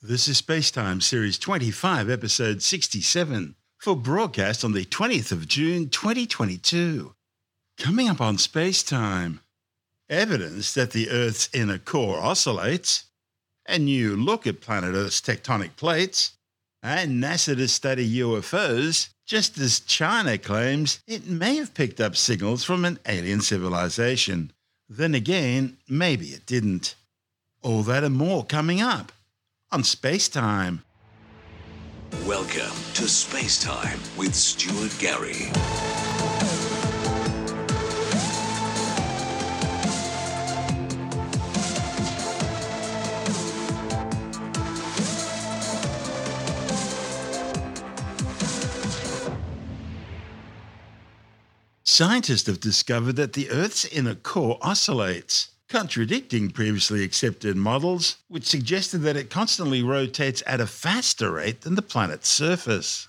This is Spacetime Series 25, Episode 67, for broadcast on the 20th of June 2022. Coming up on Spacetime, evidence that the Earth's inner core oscillates, a new look at planet Earth's tectonic plates, and NASA to study UFOs, just as China claims it may have picked up signals from an alien civilization. Then again, maybe it didn't. All that and more coming up on Space Time. Welcome to Space Time with Stuart Gary. Scientists have discovered that the Earth's inner core oscillates, contradicting previously accepted models, which suggested that it constantly rotates at a faster rate than the planet's surface.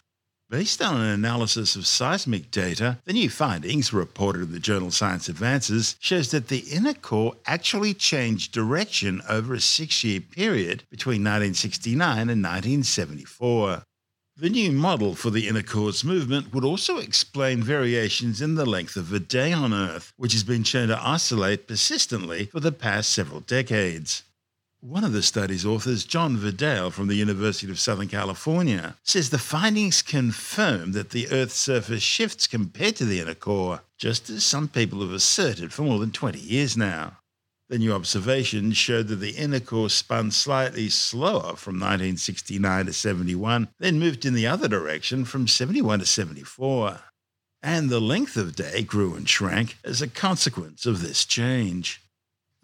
Based on an analysis of seismic data, the new findings, reported in the journal Science Advances, shows that the inner core actually changed direction over a six-year period between 1969 and 1974. The new model for the inner core's movement would also explain variations in the length of a day on Earth, which has been shown to oscillate persistently for the past several decades. One of the study's authors, John Vidale from the University of Southern California, says the findings confirm that the Earth's surface shifts compared to the inner core, just as some people have asserted for more than 20 years now. The new observations showed that the inner core spun slightly slower from 1969 to 71, then moved in the other direction from 71 to 74. And the length of day grew and shrank as a consequence of this change.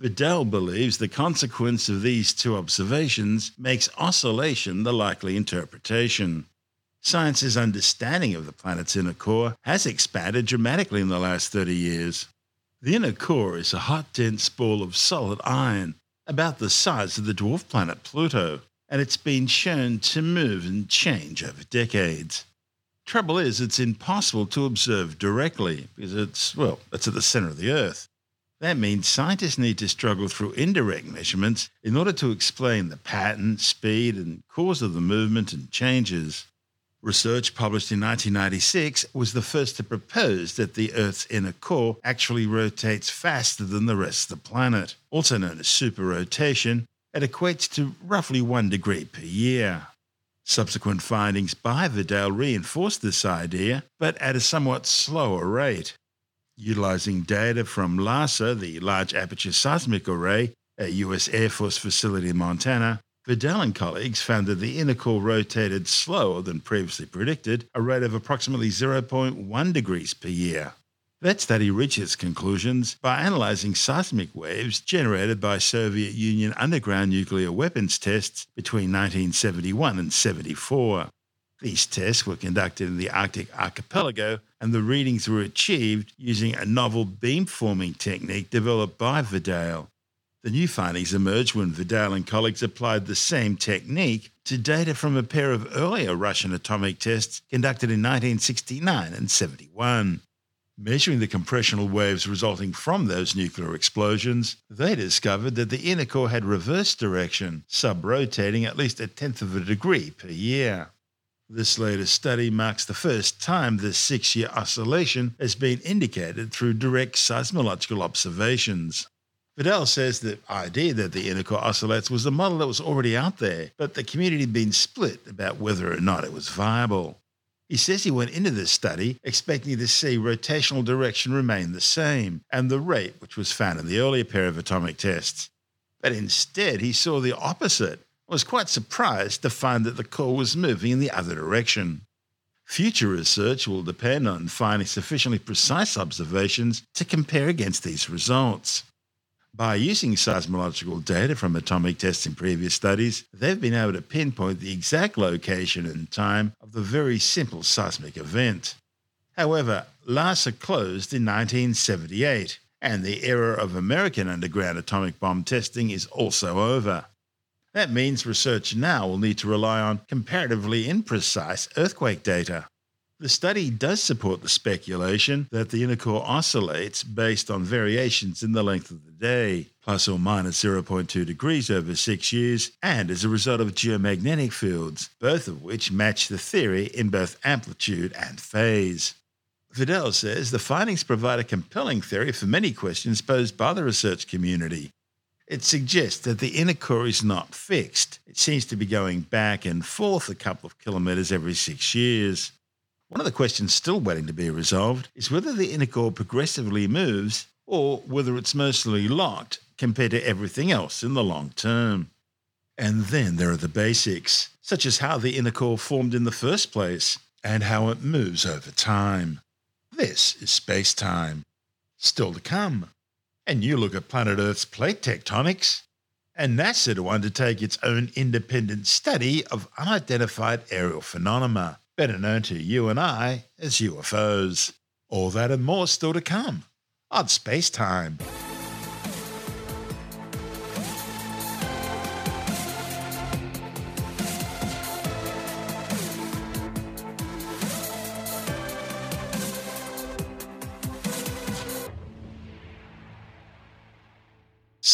Vidale believes the consequence of these two observations makes oscillation the likely interpretation. Science's understanding of the planet's inner core has expanded dramatically in the last 30 years. The inner core is a hot, dense ball of solid iron, about the size of the dwarf planet Pluto, and it's been shown to move and change over decades. Trouble is, it's impossible to observe directly because it's, well, it's at the center of the Earth. That means scientists need to struggle through indirect measurements in order to explain the pattern, speed, and cause of the movement and changes. Research published in 1996 was the first to propose that the Earth's inner core actually rotates faster than the rest of the planet, also known as superrotation. It equates to roughly one degree per year. Subsequent findings by Vidale reinforced this idea, but at a somewhat slower rate. Utilizing data from LASA, the Large Aperture Seismic Array, a U.S. Air Force facility in Montana, Vidale and colleagues found that the inner core rotated slower than previously predicted, a rate of approximately 0.1 degrees per year. That study reached its conclusions by analysing seismic waves generated by Soviet Union underground nuclear weapons tests between 1971 and 74. These tests were conducted in the Arctic archipelago, and the readings were achieved using a novel beamforming technique developed by Vidale. The new findings emerged when Vidale and colleagues applied the same technique to data from a pair of earlier Russian atomic tests conducted in 1969 and 71. Measuring the compressional waves resulting from those nuclear explosions, they discovered that the inner core had reverse direction, sub-rotating at least a tenth of a degree per year. This latest study marks the first time this six year oscillation has been indicated through direct seismological observations. Vidale says the idea that the inner core oscillates was a model that was already out there, but the community had been split about whether or not it was viable. He says he went into this study expecting to see rotational direction remain the same and the rate which was found in the earlier pair of atomic tests. But instead, he saw the opposite and was quite surprised to find that the core was moving in the other direction. Future research will depend on finding sufficiently precise observations to compare against these results. By using seismological data from atomic tests in previous studies, they've been able to pinpoint the exact location and time of the very simple seismic event. However, LASA closed in 1978, and the era of American underground atomic bomb testing is also over. That means research now will need to rely on comparatively imprecise earthquake data. The study does support the speculation that the inner core oscillates based on variations in the length of the day, plus or minus 0.2 degrees over six years, and as a result of geomagnetic fields, both of which match the theory in both amplitude and phase. Vidale says the findings provide a compelling theory for many questions posed by the research community. It suggests that the inner core is not fixed. It seems to be going back and forth a couple of kilometres every six years. One of the questions still waiting to be resolved is whether the inner core progressively moves or whether it's mostly locked compared to everything else in the long term. And then there are the basics, such as how the inner core formed in the first place and how it moves over time. This is space time. Still to come. And you look at planet Earth's plate tectonics, and NASA to undertake its own independent study of unidentified aerial phenomena better known to you and I as UFOs. All that and more still to come on Space Time.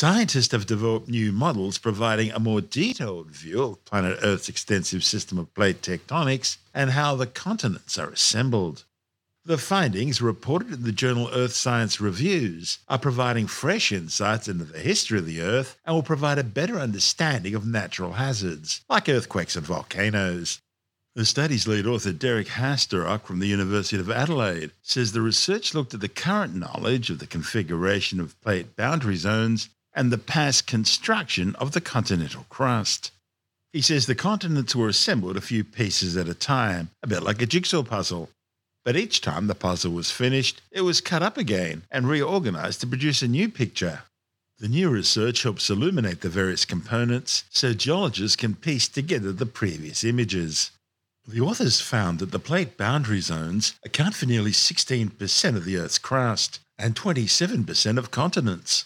Scientists have developed new models providing a more detailed view of planet Earth's extensive system of plate tectonics and how the continents are assembled. The findings, reported in the journal Earth Science Reviews, are providing fresh insights into the history of the Earth and will provide a better understanding of natural hazards, like earthquakes and volcanoes. The study's lead author, Derek Hasterok from the University of Adelaide, says the research looked at the current knowledge of the configuration of plate boundary zones and the past construction of the continental crust. He says the continents were assembled a few pieces at a time, a bit like a jigsaw puzzle. But each time the puzzle was finished, it was cut up again and reorganized to produce a new picture. The new research helps illuminate the various components so geologists can piece together the previous images. The authors found that the plate boundary zones account for nearly 16% of the Earth's crust and 27% of continents.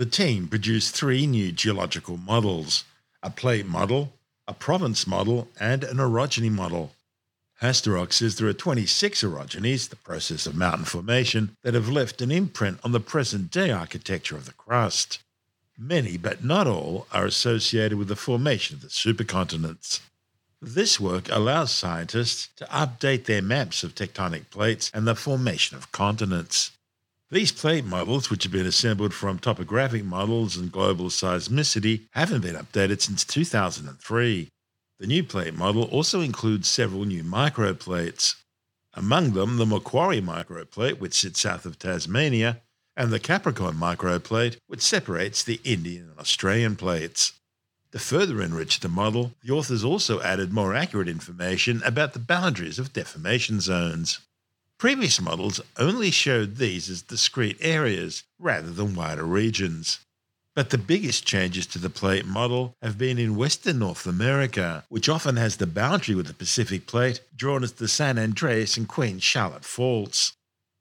The team produced three new geological models a plate model, a province model, and an orogeny model. Hasterok says there are 26 orogenies, the process of mountain formation, that have left an imprint on the present day architecture of the crust. Many, but not all, are associated with the formation of the supercontinents. This work allows scientists to update their maps of tectonic plates and the formation of continents. These plate models, which have been assembled from topographic models and global seismicity, haven't been updated since 2003. The new plate model also includes several new microplates. Among them, the Macquarie microplate, which sits south of Tasmania, and the Capricorn microplate, which separates the Indian and Australian plates. To further enrich the model, the authors also added more accurate information about the boundaries of deformation zones. Previous models only showed these as discrete areas rather than wider regions. But the biggest changes to the plate model have been in western North America, which often has the boundary with the Pacific plate drawn as the San Andreas and Queen Charlotte faults.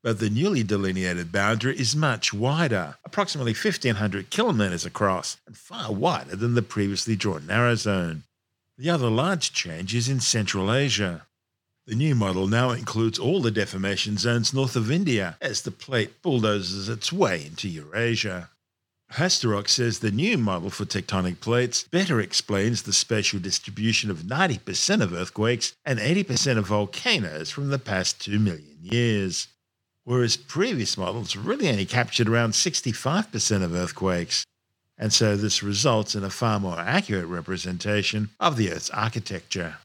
But the newly delineated boundary is much wider, approximately 1500 kilometres across, and far wider than the previously drawn narrow zone. The other large change is in Central Asia. The new model now includes all the deformation zones north of India as the plate bulldozes its way into Eurasia. Hasterok says the new model for tectonic plates better explains the spatial distribution of 90% of earthquakes and 80% of volcanoes from the past 2 million years, whereas previous models really only captured around 65% of earthquakes. And so this results in a far more accurate representation of the Earth's architecture.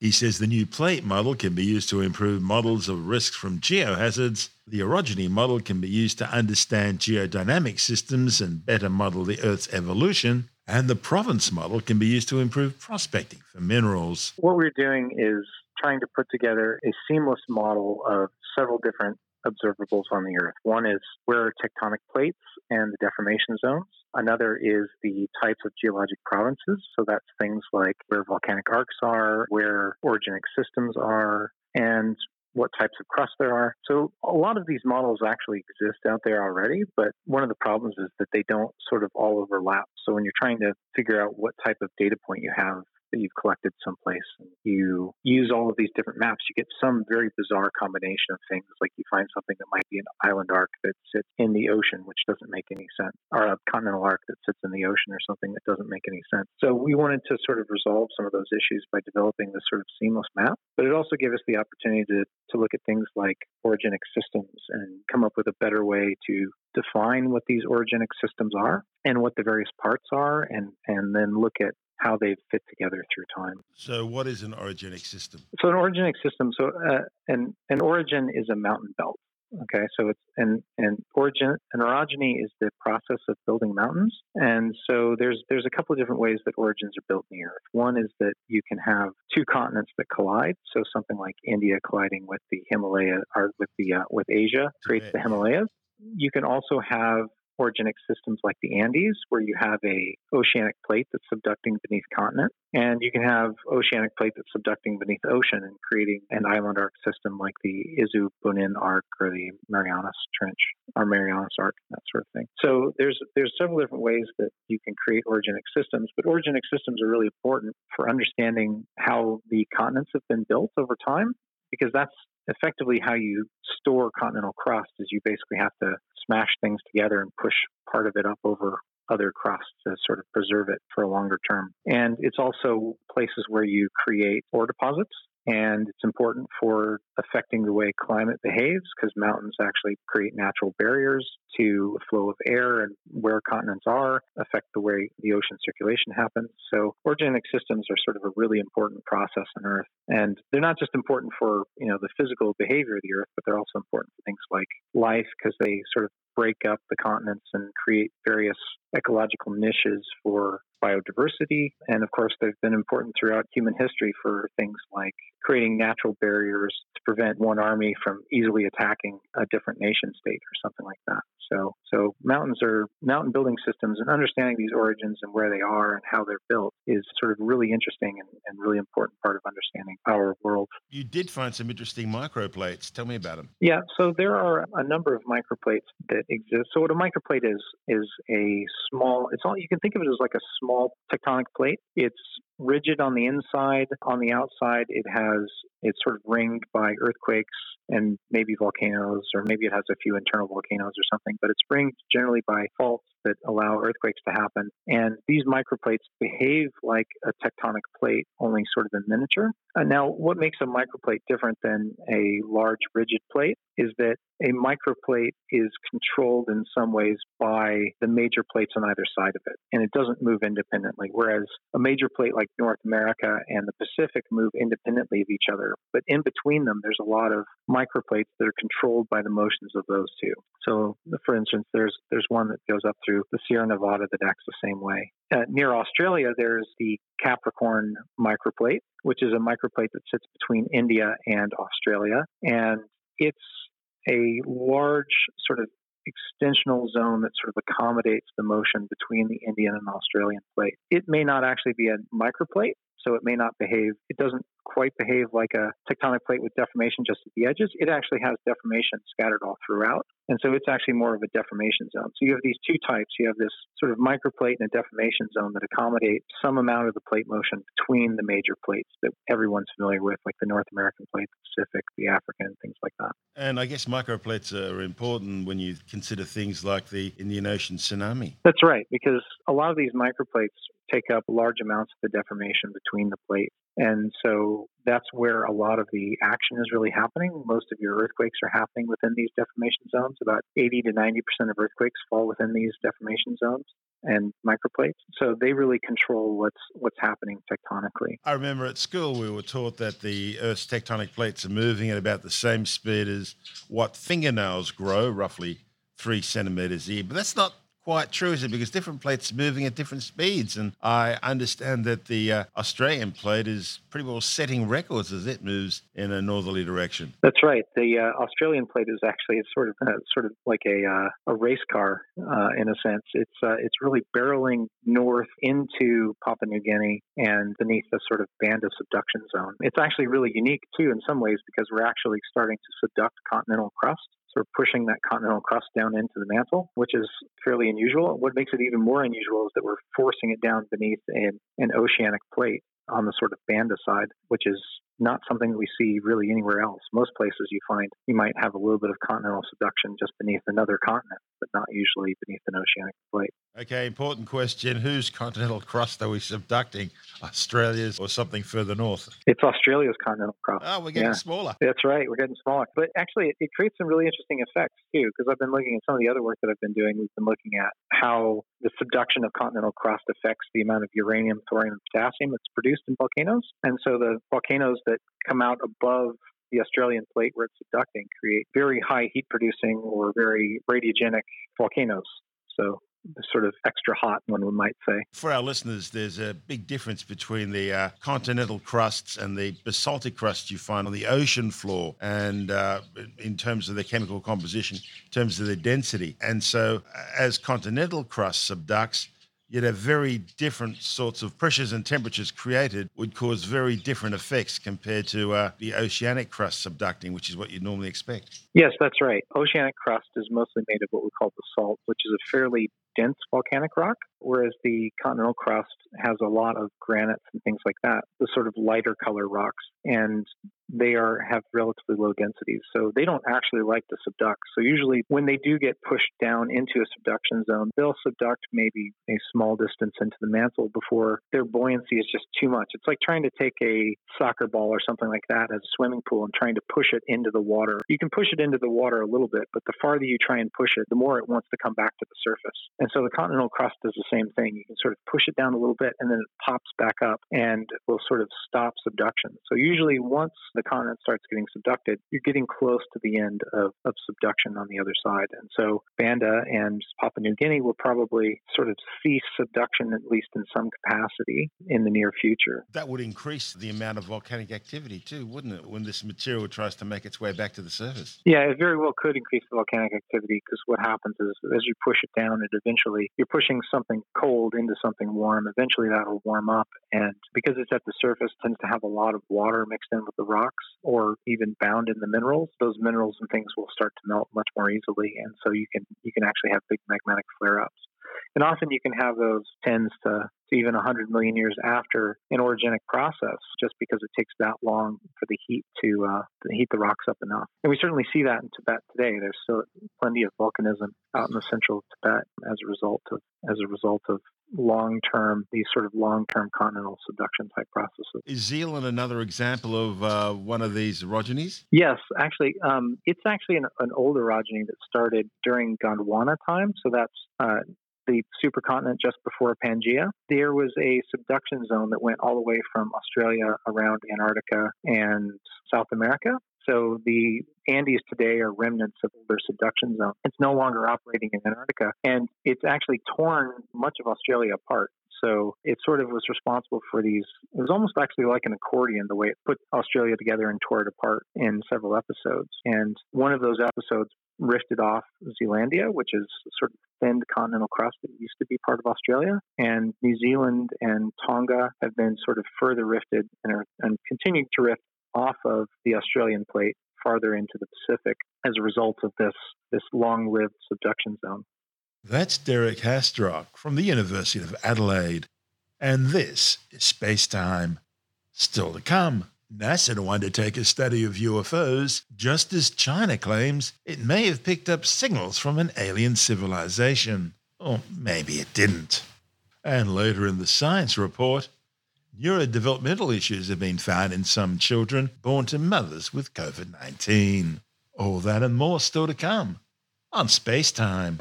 He says the new plate model can be used to improve models of risks from geohazards. The orogeny model can be used to understand geodynamic systems and better model the Earth's evolution. And the province model can be used to improve prospecting for minerals. What we're doing is trying to put together a seamless model of several different observables on the Earth. One is where are tectonic plates and the deformation zones. Another is the types of geologic provinces. So that's things like where volcanic arcs are, where orogenic systems are, and what types of crust there are. So a lot of these models actually exist out there already, but one of the problems is that they don't sort of all overlap. So when you're trying to figure out what type of data point you have that you've collected someplace. You use all of these different maps, you get some very bizarre combination of things. Like you find something that might be an island arc that sits in the ocean, which doesn't make any sense, or a continental arc that sits in the ocean, or something that doesn't make any sense. So we wanted to sort of resolve some of those issues by developing this sort of seamless map. But it also gave us the opportunity to, to look at things like orogenic systems and come up with a better way to define what these orogenic systems are and what the various parts are, and, and then look at how they fit together through time. So, what is an orogenic system? So, an orogenic system, so uh, an an orogen is a mountain belt. Okay, so it's and and orogen an orogeny is the process of building mountains, and so there's there's a couple of different ways that orogens are built in the Earth. One is that you can have two continents that collide, so something like India colliding with the Himalaya or with the uh, with Asia creates the Himalayas. You can also have orogenic systems like the Andes, where you have a oceanic plate that's subducting beneath continent, and you can have oceanic plate that's subducting beneath ocean and creating an island arc system like the Izu Bonin Arc or the Marianas Trench or Marianas Arc, that sort of thing. So there's there's several different ways that you can create orogenic systems, but orogenic systems are really important for understanding how the continents have been built over time because that's effectively how you store continental crust is you basically have to smash things together and push part of it up over other crusts to sort of preserve it for a longer term. And it's also places where you create ore deposits and it's important for affecting the way climate behaves because mountains actually create natural barriers to flow of air and where continents are affect the way the ocean circulation happens. So orogenic systems are sort of a really important process on Earth. And they're not just important for, you know, the physical behavior of the Earth, but they're also important for things like life because they sort of break up the continents and create various ecological niches for biodiversity. And of course, they've been important throughout human history for things like creating natural barriers to prevent one army from easily attacking a different nation state or something like that. So, so mountains are mountain building systems, and understanding these orogens and where they are and how they're built is sort of really interesting and, and really important part of understanding our world. You did find some interesting microplates. Tell me about them. Yeah, so there are a number of microplates that exist. So what a microplate is is a small. It's all you can think of it as like a small tectonic plate. It's rigid on the inside. On the outside, it has it's sort of ringed by earthquakes and maybe volcanoes, or maybe it has a few internal volcanoes or something. But it's ringed generally by faults that allow earthquakes to happen. And these microplates behave like a tectonic plate, only sort of in miniature. Uh, now, what makes a microplate different than a large rigid plate is that a microplate is controlled in some ways by the major plates on either side of it, and it doesn't move independently. Whereas a major plate like North America and the Pacific move independently of each other, but in between them, there's a lot of microplates that are controlled by the motions of those two. So, for instance, there's there's one that goes up through the Sierra Nevada that acts the same way. Uh, near Australia, there's the Capricorn microplate, which is a microplate that sits between India and Australia, and it's a large sort of extensional zone that sort of accommodates the motion between the Indian and Australian plate. It may not actually be a microplate, so it may not behave. It doesn't quite behave like a tectonic plate with deformation just at the edges. It actually has deformation scattered all throughout. And so it's actually more of a deformation zone. So you have these two types. You have this sort of microplate and a deformation zone that accommodate some amount of the plate motion between the major plates that everyone's familiar with, like the North American plate, the Pacific, the African, things like that. And I guess microplates are important when you consider things like the Indian Ocean tsunami. That's right, because a lot of these microplates take up large amounts of the deformation between the plates. And so that's where a lot of the action is really happening. Most of your earthquakes are happening within these deformation zones. About 80 to 90% of earthquakes fall within these deformation zones and microplates. So they really control what's what's happening tectonically. I remember at school we were taught that the Earth's tectonic plates are moving at about the same speed as what fingernails grow, roughly three centimeters a year. But that's not quite true, is it? Because different plates are moving at different speeds. And I understand that the uh, Australian plate is pretty well setting records as it moves in a northerly direction. That's right. The uh, Australian plate is actually sort of uh, sort of like a uh, a race car uh, in a sense. It's uh, it's really barreling north into Papua New Guinea and beneath the sort of Banda subduction zone. It's actually really unique too in some ways because we're actually starting to subduct continental crust of pushing that continental crust down into the mantle, which is fairly unusual. What makes it even more unusual is that we're forcing it down beneath an, an oceanic plate. On the sort of Banda side, which is not something that we see really anywhere else. Most places you find you might have a little bit of continental subduction just beneath another continent, but not usually beneath an oceanic plate. Okay, important question. Whose continental crust are we subducting? Australia's or something further north? It's Australia's continental crust. Oh, we're getting Yeah. smaller. That's right. We're getting smaller. But actually, it, it creates some really interesting effects, too, because I've been looking at some of the other work that I've been doing. We've been looking at how the subduction of continental crust affects the amount of uranium, thorium, and potassium that's produced in volcanoes. And so the volcanoes that come out above the Australian plate where it's subducting create very high heat producing or very radiogenic volcanoes. So sort of extra hot, one might say. For our listeners, there's a big difference between the uh, continental crusts and the basaltic crusts you find on the ocean floor, and uh, in terms of their chemical composition, in terms of their density. And so, uh, as continental crust subducts, you'd have very different sorts of pressures and temperatures created, would cause very different effects compared to uh, the oceanic crust subducting, which is what you'd normally expect. Yes, that's right. Oceanic crust is mostly made of what we call basalt, which is a fairly dense volcanic rock, whereas the continental crust has a lot of granites and things like that, the sort of lighter color rocks, and they are have relatively low densities, so they don't actually like to subduct. So usually, when they do get pushed down into a subduction zone, they'll subduct maybe a small distance into the mantle before their buoyancy is just too much. It's like trying to take a soccer ball or something like that as a swimming pool and trying to push it into the water. You can push it into the water a little bit, but the farther you try and push it, the more it wants to come back to the surface. And so the continental crust does the same thing. You can sort of push it down a little bit and then it pops back up and will sort of stop subduction. So usually once the continent starts getting subducted, you're getting close to the end of, of subduction on the other side. And so Banda and Papua New Guinea will probably sort of cease subduction, at least in some capacity, in the near future. That would increase the amount of volcanic activity too, wouldn't it, when this material tries to make its way back to the surface? Yeah, it very well could increase the volcanic activity because what happens is as you push it down, it eventually you're pushing something cold into something warm. Eventually, that'll warm up, and because it's at the surface, tends to have a lot of water mixed in with the rocks or even bound in the minerals. Those minerals and things will start to melt much more easily, and so you can you can actually have big magmatic flare-ups. And often you can have those tens to, to even 100 million years after an orogenic process, just because it takes that long for the heat to, uh, to heat the rocks up enough. And we certainly see that in Tibet today. There's still plenty of volcanism out in the central Tibet as a result of as a result of long-term these sort of long-term continental subduction type processes. Is Zealand another example of uh, one of these orogenies? Yes, actually, um, it's actually an, an old orogeny that started during Gondwana time. So that's uh, the supercontinent just before Pangaea. There was a subduction zone that went all the way from Australia around Antarctica and South America. So the Andes today are remnants of older subduction zone. It's no longer operating in Antarctica, and it's actually torn much of Australia apart. So it sort of was responsible for these. It was almost actually like an accordion, the way it put Australia together and tore it apart in several episodes. And one of those episodes rifted off Zealandia, which is sort of thinned continental crust that used to be part of Australia. And New Zealand and Tonga have been sort of further rifted and are and continuing to rift off of the Australian plate farther into the Pacific as a result of this this long-lived subduction zone. That's Derek Hasterok from the University of Adelaide. And this is Space Time. Still to come, NASA to undertake a study of UFOs, just as China claims it may have picked up signals from an alien civilization. Or maybe it didn't. And later in the science report, neurodevelopmental issues have been found in some children born to mothers with COVID 19. All that and more still to come on Space Time.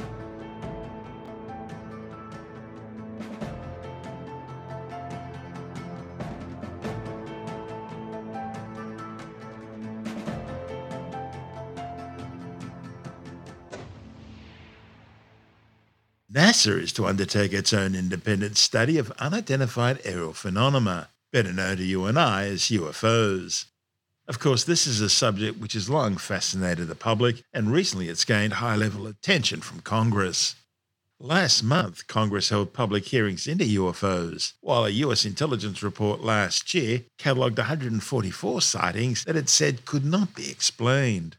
NASA is to undertake its own independent study of unidentified aerial phenomena, better known to you and I as UFOs. Of course, this is a subject which has long fascinated the public, and recently it's gained high level attention from Congress. Last month, Congress held public hearings into UFOs, while a US intelligence report last year catalogued 144 sightings that it said could not be explained.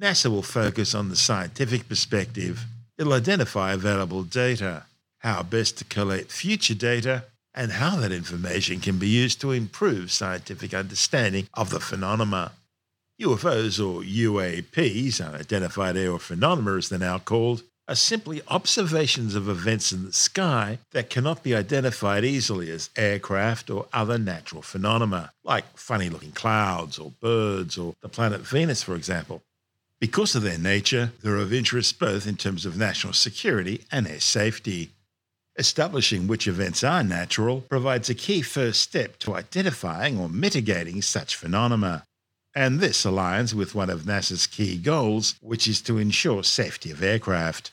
NASA will focus on the scientific perspective. It'll identify available data, how best to collate future data, and how that information can be used to improve scientific understanding of the phenomena. UFOs, or UAPs, unidentified aerial phenomena as they're now called, are simply observations of events in the sky that cannot be identified easily as aircraft or other natural phenomena, like funny looking clouds or birds or the planet Venus, for example. Because of their nature, they're of interest both in terms of national security and air safety. Establishing which events are natural provides a key first step to identifying or mitigating such phenomena. And this aligns with one of NASA's key goals, which is to ensure safety of aircraft.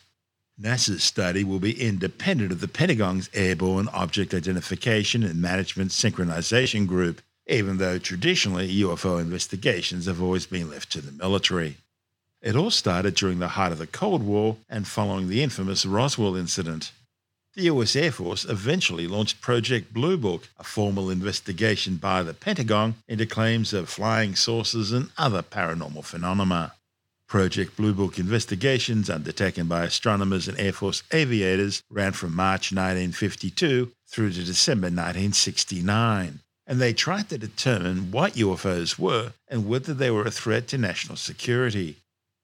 NASA's study will be independent of the Pentagon's Airborne Object Identification and Management Synchronization Group, even though traditionally UFO investigations have always been left to the military. It all started during the height of the Cold War and following the infamous Roswell incident. The US Air Force eventually launched Project Blue Book, a formal investigation by the Pentagon into claims of flying saucers and other paranormal phenomena. Project Blue Book investigations, undertaken by astronomers and Air Force aviators, ran from March 1952 through to December 1969, and they tried to determine what UFOs were and whether they were a threat to national security.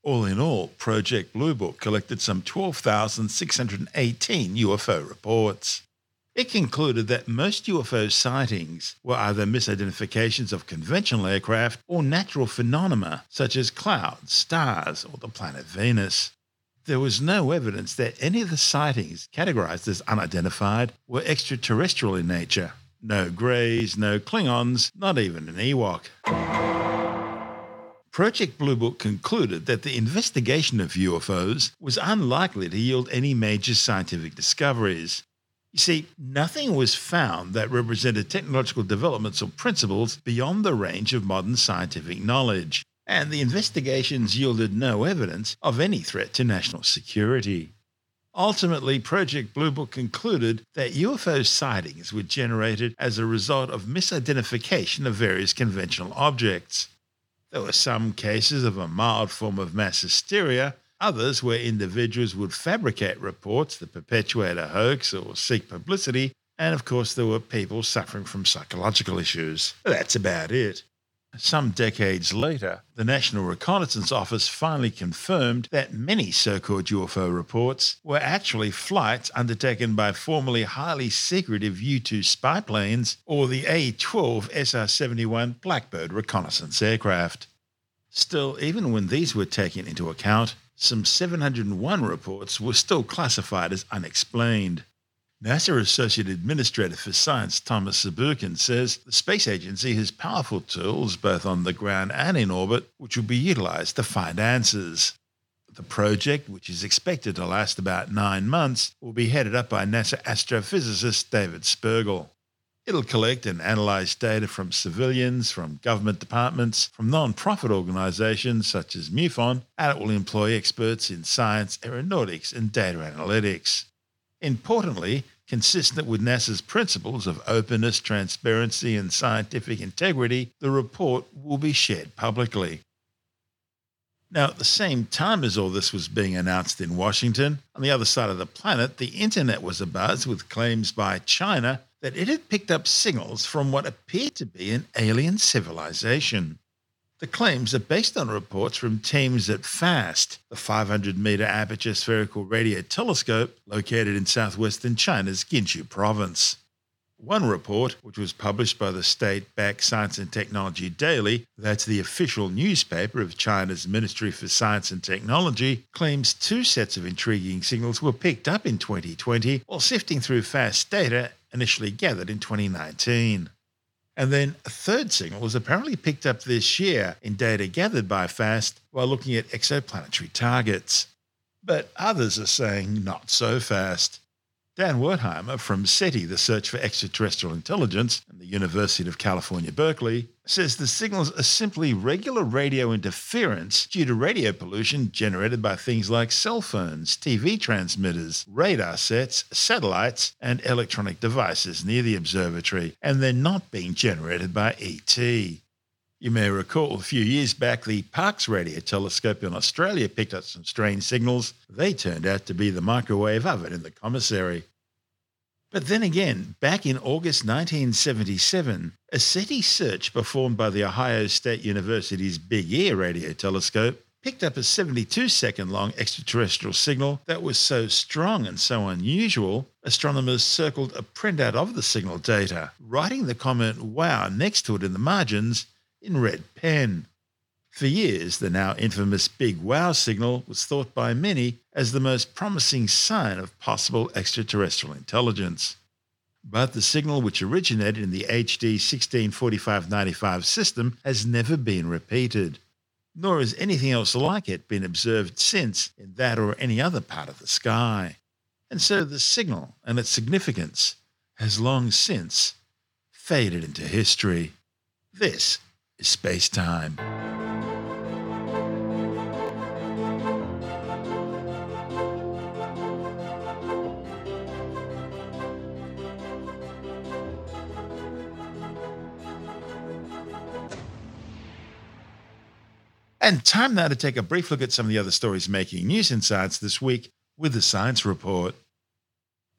All in all, Project Blue Book collected some 12,618 UFO reports. It concluded that most UFO sightings were either misidentifications of conventional aircraft or natural phenomena such as clouds, stars, or the planet Venus. There was no evidence that any of the sightings categorized as unidentified were extraterrestrial in nature. No Greys, no Klingons, not even an Ewok. Project Blue Book concluded that the investigation of UFOs was unlikely to yield any major scientific discoveries. You see, nothing was found that represented technological developments or principles beyond the range of modern scientific knowledge, and the investigations yielded no evidence of any threat to national security. Ultimately, Project Blue Book concluded that UFO sightings were generated as a result of misidentification of various conventional objects. There were some cases of a mild form of mass hysteria, others where individuals would fabricate reports that perpetuate a hoax or seek publicity, and of course, there were people suffering from psychological issues. That's about it. Some decades later, the National Reconnaissance Office finally confirmed that many so called UFO reports were actually flights undertaken by formerly highly secretive U 2 spy planes or the A 12 SR 71 Blackbird reconnaissance aircraft. Still, even when these were taken into account, some 701 reports were still classified as unexplained. NASA Associate Administrator for Science Thomas Zurbuchen says the space agency has powerful tools both on the ground and in orbit which will be utilized to find answers. The project, which is expected to last about nine months, will be headed up by NASA astrophysicist David Spergel. It'll collect and analyze data from civilians, from government departments, from non-profit organizations such as MUFON, and it will employ experts in science, aeronautics, and data analytics. Importantly, consistent with NASA's principles of openness, transparency, and scientific integrity, the report will be shared publicly. Now, at the same time as all this was being announced in Washington, on the other side of the planet, the internet was abuzz with claims by China that it had picked up signals from what appeared to be an alien civilization. The claims are based on reports from teams at FAST, the 500 meter aperture spherical radio telescope located in southwestern China's Guizhou province. One report, which was published by the state backed Science and Technology Daily, that's the official newspaper of China's Ministry for Science and Technology, claims two sets of intriguing signals were picked up in 2020 while sifting through FAST data initially gathered in 2019. And then a third signal was apparently picked up this year in data gathered by FAST while looking at exoplanetary targets. But others are saying not so fast. Dan Werthimer from SETI, the Search for Extraterrestrial Intelligence, and the University of California, Berkeley, says the signals are simply regular radio interference due to radio pollution generated by things like cell phones, TV transmitters, radar sets, satellites, and electronic devices near the observatory, and they're not being generated by ET. You may recall a few years back, the Parkes Radio Telescope in Australia picked up some strange signals. They turned out to be the microwave oven in the commissary. But then again, back in August 1977, a SETI search performed by the Ohio State University's Big Ear radio telescope picked up a 72 second long extraterrestrial signal that was so strong and so unusual, astronomers circled a printout of the signal data, writing the comment wow next to it in the margins in red pen. For years, the now infamous Big Wow signal was thought by many as the most promising sign of possible extraterrestrial intelligence. But the signal, which originated in the HD 164595 system, has never been repeated, nor has anything else like it been observed since in that or any other part of the sky. And so the signal and its significance has long since faded into history. This is space time. And time now to take a brief look at some of the other stories making news in science this week with the Science Report.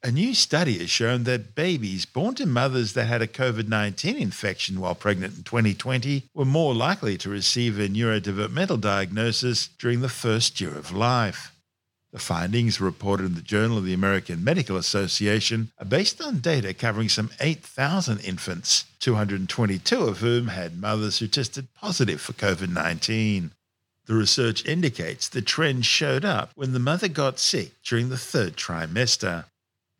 A new study has shown that babies born to mothers that had a COVID 19 infection while pregnant in 2020 were more likely to receive a neurodevelopmental diagnosis during the first year of life. The findings, reported in the Journal of the American Medical Association, are based on data covering some 8,000 infants, 222 of whom had mothers who tested positive for COVID 19. The research indicates the trend showed up when the mother got sick during the third trimester.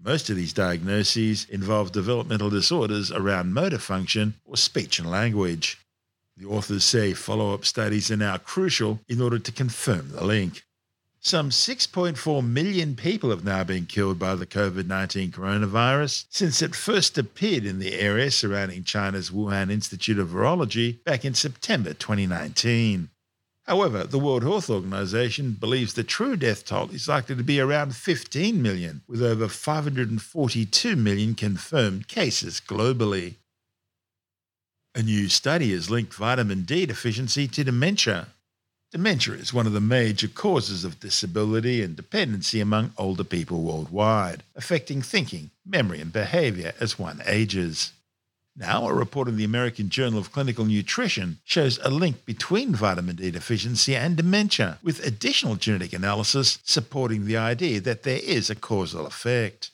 Most of these diagnoses involve developmental disorders around motor function or speech and language. The authors say follow up studies are now crucial in order to confirm the link. Some 6.4 million people have now been killed by the COVID 19 coronavirus since it first appeared in the area surrounding China's Wuhan Institute of Virology back in September 2019. However, the World Health Organization believes the true death toll is likely to be around 15 million, with over 542 million confirmed cases globally. A new study has linked vitamin D deficiency to dementia. Dementia is one of the major causes of disability and dependency among older people worldwide, affecting thinking, memory, and behavior as one ages. Now, a report in the American Journal of Clinical Nutrition shows a link between vitamin D deficiency and dementia, with additional genetic analysis supporting the idea that there is a causal effect.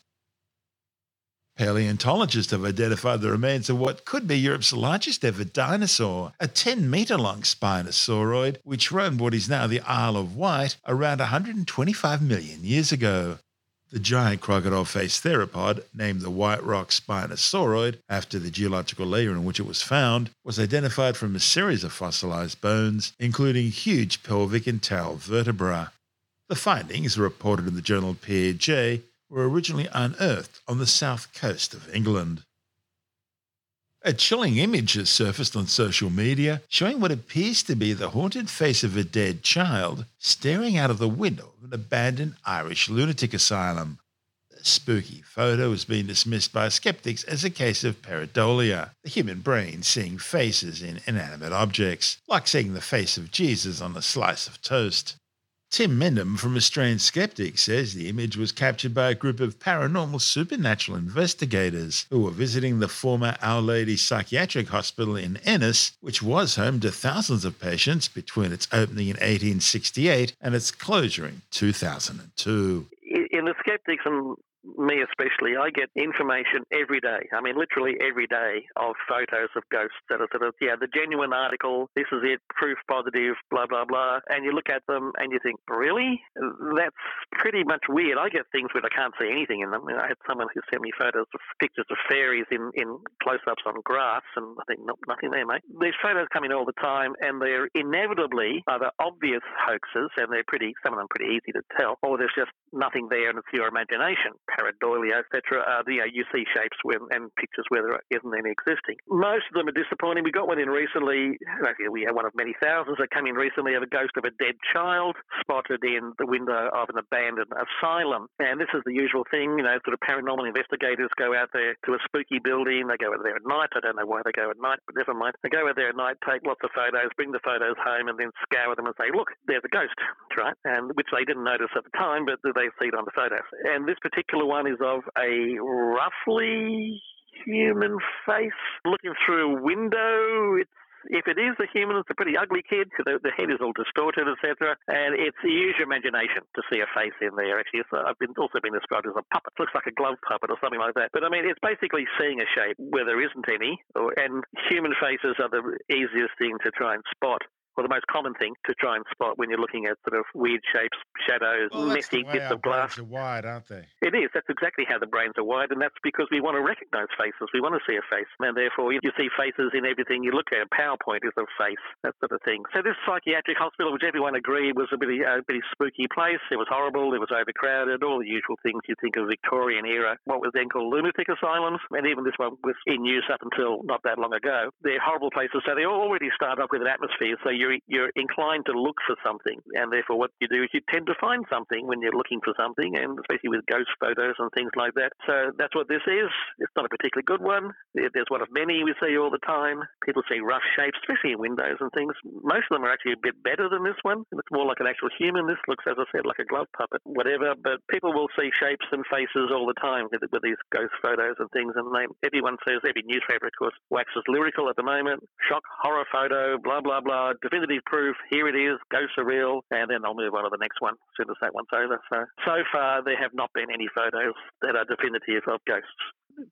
Paleontologists have identified the remains of what could be Europe's largest ever dinosaur, a 10 metre long Spinosauroid which roamed what is now the Isle of Wight around 125 million years ago. The giant crocodile faced theropod, named the White Rock Spinosauroid after the geological layer in which it was found, was identified from a series of fossilized bones, including huge pelvic and tail vertebrae. The findings, reported in the journal PeerJ, were originally unearthed on the south coast of England. A chilling image has surfaced on social media showing what appears to be the haunted face of a dead child staring out of the window of an abandoned Irish lunatic asylum. The spooky photo has been dismissed by skeptics as a case of pareidolia, the human brain seeing faces in inanimate objects, like seeing the face of Jesus on a slice of toast. Tim Mendham from Australian Skeptics says the image was captured by a group of paranormal supernatural investigators who were visiting the former Our Lady Psychiatric Hospital in Ennis, which was home to thousands of patients between its opening in 1868 and its closure in 2002. In the skeptics and me especially, I get information every day. I mean, literally every day of photos of ghosts that are sort of, yeah, the genuine article, this is it, proof positive, blah, blah, blah. And you look at them and you think, really? That's pretty much weird. I get things where I can't see anything in them. I had someone who sent me photos of pictures of fairies in, in close ups on grass, and I think, nope, nothing there, mate. These photos come in all the time, and they're inevitably either obvious hoaxes, and they're pretty, some of them pretty easy to tell, or there's just nothing there and it's your imagination pareidolia, etc. Uh, you know, you see shapes and pictures where there isn't any existing. Most of them are disappointing. We got one in recently. We had one of many thousands that came in recently of a ghost of a dead child spotted in the window of an abandoned asylum. And this is the usual thing, you know, sort of paranormal investigators go out there to a spooky building. They go out there at night. I don't know why they go at night, but never mind. They go out there at night, take lots of photos, bring the photos home, and then scour them and say, look, there's a ghost, right? And which they didn't notice at the time, but they see it on the photos. And this particular one is of a roughly human face looking through a window. It's if it is a human, it's a pretty ugly kid. The, the head is all distorted, etc. And it's use your imagination to see a face in there. Actually, I've been also been described as a puppet. It looks like a glove puppet or something like that. But I mean, it's basically seeing a shape where there isn't any, or, and human faces are the easiest thing to try and spot or the most common thing to try and spot when you're looking at sort of weird shapes, shadows, Well, messy bits of glass. brains are wired, aren't they? It is. That's exactly how the brains are wired, and that's because we want to recognise faces. We want to see a face, and therefore you see faces in everything you look at. PowerPoint is a face, that sort of thing. So this psychiatric hospital, which everyone agreed was a pretty, a pretty spooky place. It was horrible. It was overcrowded. All the usual things you think of Victorian era. What was then called lunatic asylums, and even this one was in use up until not that long ago. They're horrible places. So they already start off with an atmosphere. So you're you're inclined to look for something, and therefore what you do is you tend to find something when you're looking for something, and especially with ghost photos and things like that. So that's what this is. It's not a particularly good one. There's one of many we see all the time. People see rough shapes, especially in windows and things. Most of them are actually a bit better than this one. It's more like an actual human. This looks, as I said, like a glove puppet, whatever. But people will see shapes and faces all the time with, with these ghost photos and things. And they, everyone says, every newspaper, of course, waxes lyrical at the moment. Shock, horror photo, blah, blah, blah. Definitive proof. Here it is. Ghosts are real. And then I'll move on to the next one as soon as that one's over. So, so far, there have not been any photos that are definitive of ghosts.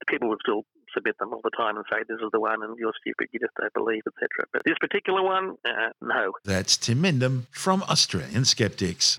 People would still submit them all the time and say this is the one and you're stupid, you just don't believe, etc. But this particular one, uh, no. That's Tim Mendham from Australian Skeptics.